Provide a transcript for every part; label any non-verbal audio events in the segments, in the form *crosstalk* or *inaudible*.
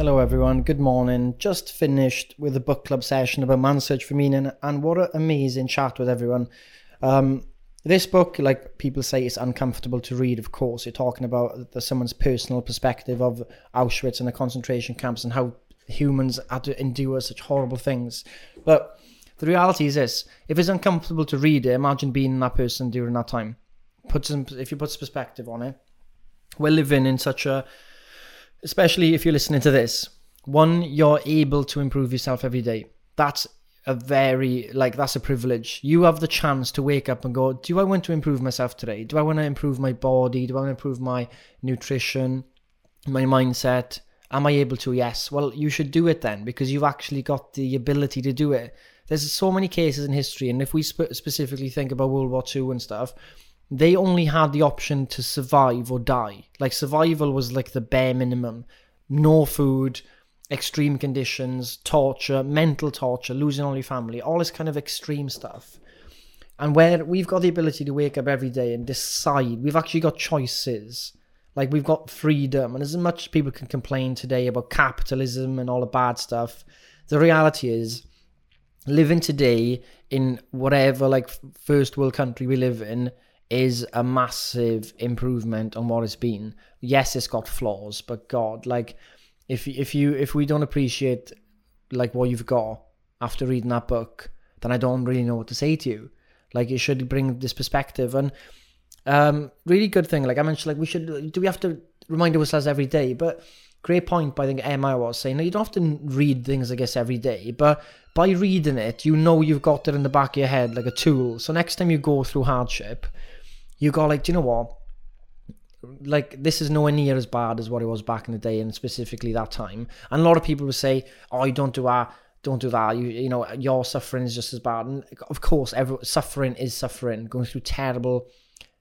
Hello, everyone. Good morning. Just finished with a book club session about Man's Search for Meaning, and what an amazing chat with everyone. Um, this book, like people say, is uncomfortable to read. Of course, you're talking about the, someone's personal perspective of Auschwitz and the concentration camps and how humans had to endure such horrible things. But the reality is this: if it's uncomfortable to read it, imagine being that person during that time. Put some, if you put perspective on it, we're living in such a especially if you're listening to this, one, you're able to improve yourself every day. That's a very, like, that's a privilege. You have the chance to wake up and go, do I want to improve myself today? Do I want to improve my body? Do I want to improve my nutrition, my mindset? Am I able to? Yes. Well, you should do it then because you've actually got the ability to do it. There's so many cases in history, and if we sp- specifically think about World War II and stuff, they only had the option to survive or die. Like survival was like the bare minimum. No food, extreme conditions, torture, mental torture, losing all your family, all this kind of extreme stuff. And where we've got the ability to wake up every day and decide, we've actually got choices. Like we've got freedom. And as much as people can complain today about capitalism and all the bad stuff, the reality is living today in whatever like first world country we live in is a massive improvement on what it's been. Yes, it's got flaws, but God, like if if you if we don't appreciate like what you've got after reading that book, then I don't really know what to say to you. Like it should bring this perspective and um really good thing. Like I mentioned, like we should do we have to remind ourselves every day, but great point by I think Emma was saying you don't to read things I guess every day, but by reading it, you know you've got it in the back of your head like a tool. So next time you go through hardship, you go like, do you know what? Like this is nowhere near as bad as what it was back in the day, and specifically that time. And a lot of people would say, "Oh, you don't do that." Don't do that. You you know your suffering is just as bad. And of course, every suffering is suffering. Going through terrible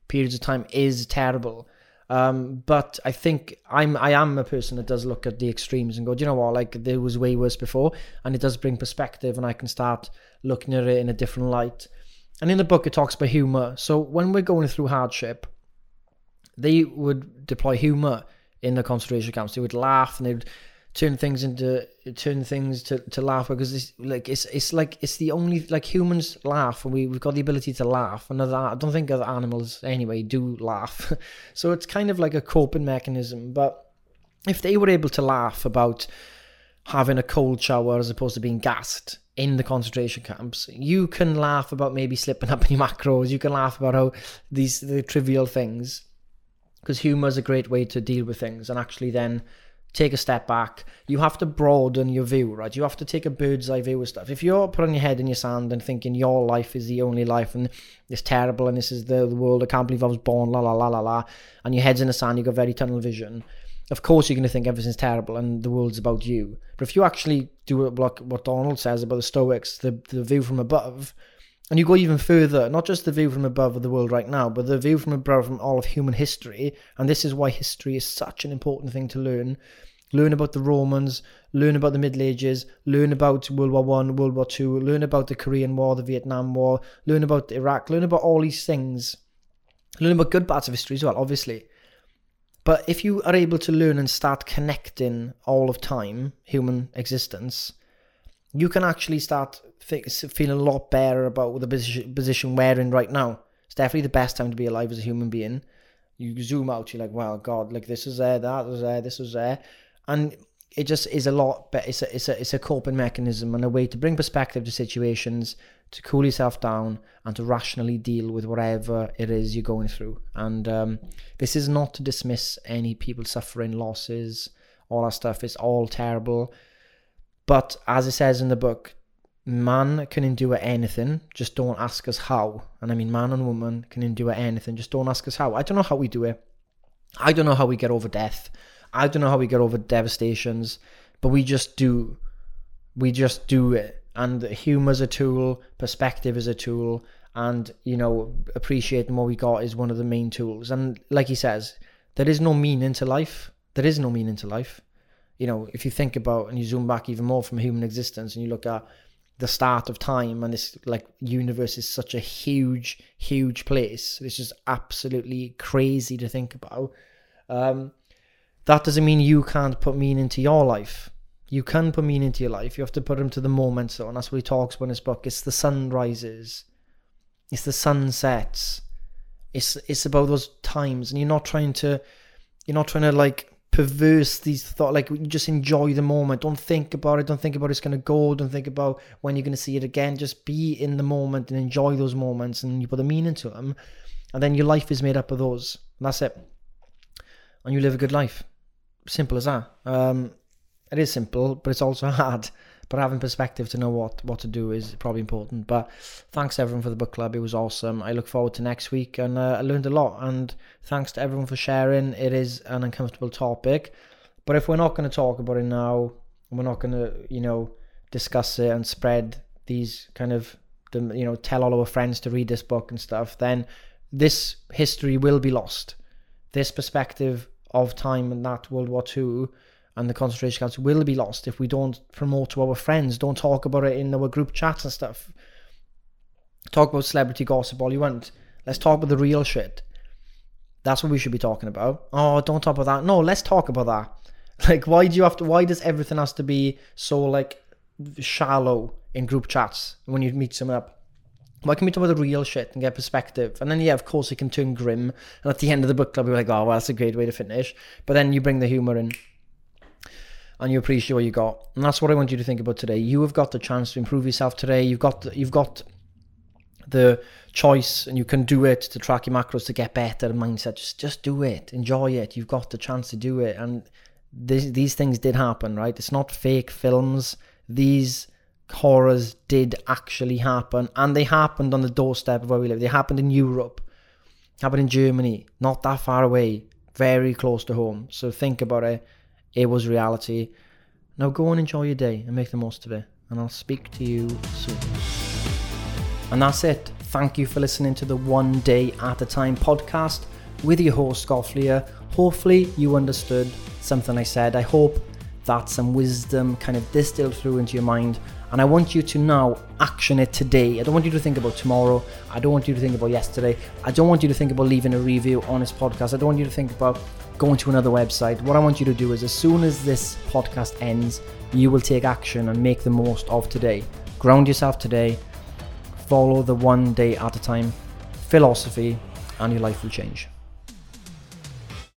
periods of time is terrible. Um, but I think I'm I am a person that does look at the extremes and go, do you know what? Like there was way worse before, and it does bring perspective, and I can start looking at it in a different light. And in the book, it talks about humor. So when we're going through hardship, they would deploy humor in the concentration camps. They would laugh and they'd turn things into turn things to, to laugh because it's like it's it's like it's the only like humans laugh and we, we've got the ability to laugh and other, I don't think other animals anyway do laugh *laughs* so it's kind of like a coping mechanism but if they were able to laugh about having a cold shower as opposed to being gassed in the concentration camps. You can laugh about maybe slipping up in your macros. You can laugh about how these the trivial things, because humor is a great way to deal with things and actually then take a step back. You have to broaden your view, right? You have to take a bird's eye view of stuff. If you're putting your head in your sand and thinking your life is the only life and it's terrible and this is the, the world, I can't believe I was born, la la la la la, and your head's in the sand, you've got very tunnel vision of course you're going to think everything's terrible and the world's about you. But if you actually do what, what Donald says about the Stoics, the, the view from above, and you go even further, not just the view from above of the world right now, but the view from above from all of human history, and this is why history is such an important thing to learn. Learn about the Romans, learn about the Middle Ages, learn about World War One, World War Two, learn about the Korean War, the Vietnam War, learn about Iraq, learn about all these things. Learn about good parts of history as well, obviously. But if you are able to learn and start connecting all of time, human existence, you can actually start feeling a lot better about the position we're in right now. It's definitely the best time to be alive as a human being. You zoom out, you're like, wow, God, like this is there, that was there, this was there. And it just is a lot better. It's a, it's a, it's a coping mechanism and a way to bring perspective to situations to cool yourself down and to rationally deal with whatever it is you're going through. And um, this is not to dismiss any people suffering losses, all that stuff. It's all terrible. But as it says in the book, man can endure anything, just don't ask us how. And I mean, man and woman can endure anything, just don't ask us how. I don't know how we do it. I don't know how we get over death. I don't know how we get over devastations, but we just do. We just do it. And humor's a tool, perspective is a tool, and you know, appreciating what we got is one of the main tools. And like he says, there is no meaning to life. There is no meaning to life. You know, if you think about and you zoom back even more from human existence and you look at the start of time and this like universe is such a huge huge place it's just absolutely crazy to think about um, that doesn't mean you can't put meaning into your life you can put meaning into your life you have to put them to the moment so and that's what he talks about in his book it's the sun rises, it's the sunsets it's it's about those times and you're not trying to you're not trying to like perverse these thoughts. Like you just enjoy the moment. Don't think about it. Don't think about it's gonna go. Don't think about when you're gonna see it again. Just be in the moment and enjoy those moments, and you put a meaning to them, and then your life is made up of those. And that's it. And you live a good life. Simple as that. Um, it is simple, but it's also *laughs* hard but having perspective to know what what to do is probably important. But thanks everyone for the book club; it was awesome. I look forward to next week, and uh, I learned a lot. And thanks to everyone for sharing. It is an uncomfortable topic, but if we're not going to talk about it now, we're not going to, you know, discuss it and spread these kind of, you know, tell all our friends to read this book and stuff, then this history will be lost. This perspective of time and that World War Two and the concentration camps will be lost if we don't promote to our friends, don't talk about it in our group chats and stuff. Talk about celebrity gossip all you want. Let's talk about the real shit. That's what we should be talking about. Oh, don't talk about that. No, let's talk about that. *laughs* Like, why do you have to? Why does everything has to be so like shallow in group chats when you meet someone up? Why can we talk about the real shit and get perspective? And then, yeah, of course, it can turn grim. And at the end of the book club, you're like, oh, well, that's a great way to finish. But then you bring the humor in and you appreciate what you got. And that's what I want you to think about today. You have got the chance to improve yourself today. You've got the, you've got the choice and you can do it to track your macros to get better mindset. Just just do it. Enjoy it. You've got the chance to do it. And this, these things did happen, right? It's not fake films. These horrors did actually happen and they happened on the doorstep of where we live. They happened in Europe. Happened in Germany, not that far away, very close to home. So think about it it was reality. Now go and enjoy your day and make the most of it. And I'll speak to you soon. And that's it. Thank you for listening to the One Day at a Time podcast with your host, Gofflier. Hopefully, you understood something I said. I hope that some wisdom kind of distilled through into your mind. And I want you to now action it today. I don't want you to think about tomorrow. I don't want you to think about yesterday. I don't want you to think about leaving a review on this podcast. I don't want you to think about going to another website. What I want you to do is, as soon as this podcast ends, you will take action and make the most of today. Ground yourself today, follow the one day at a time philosophy, and your life will change.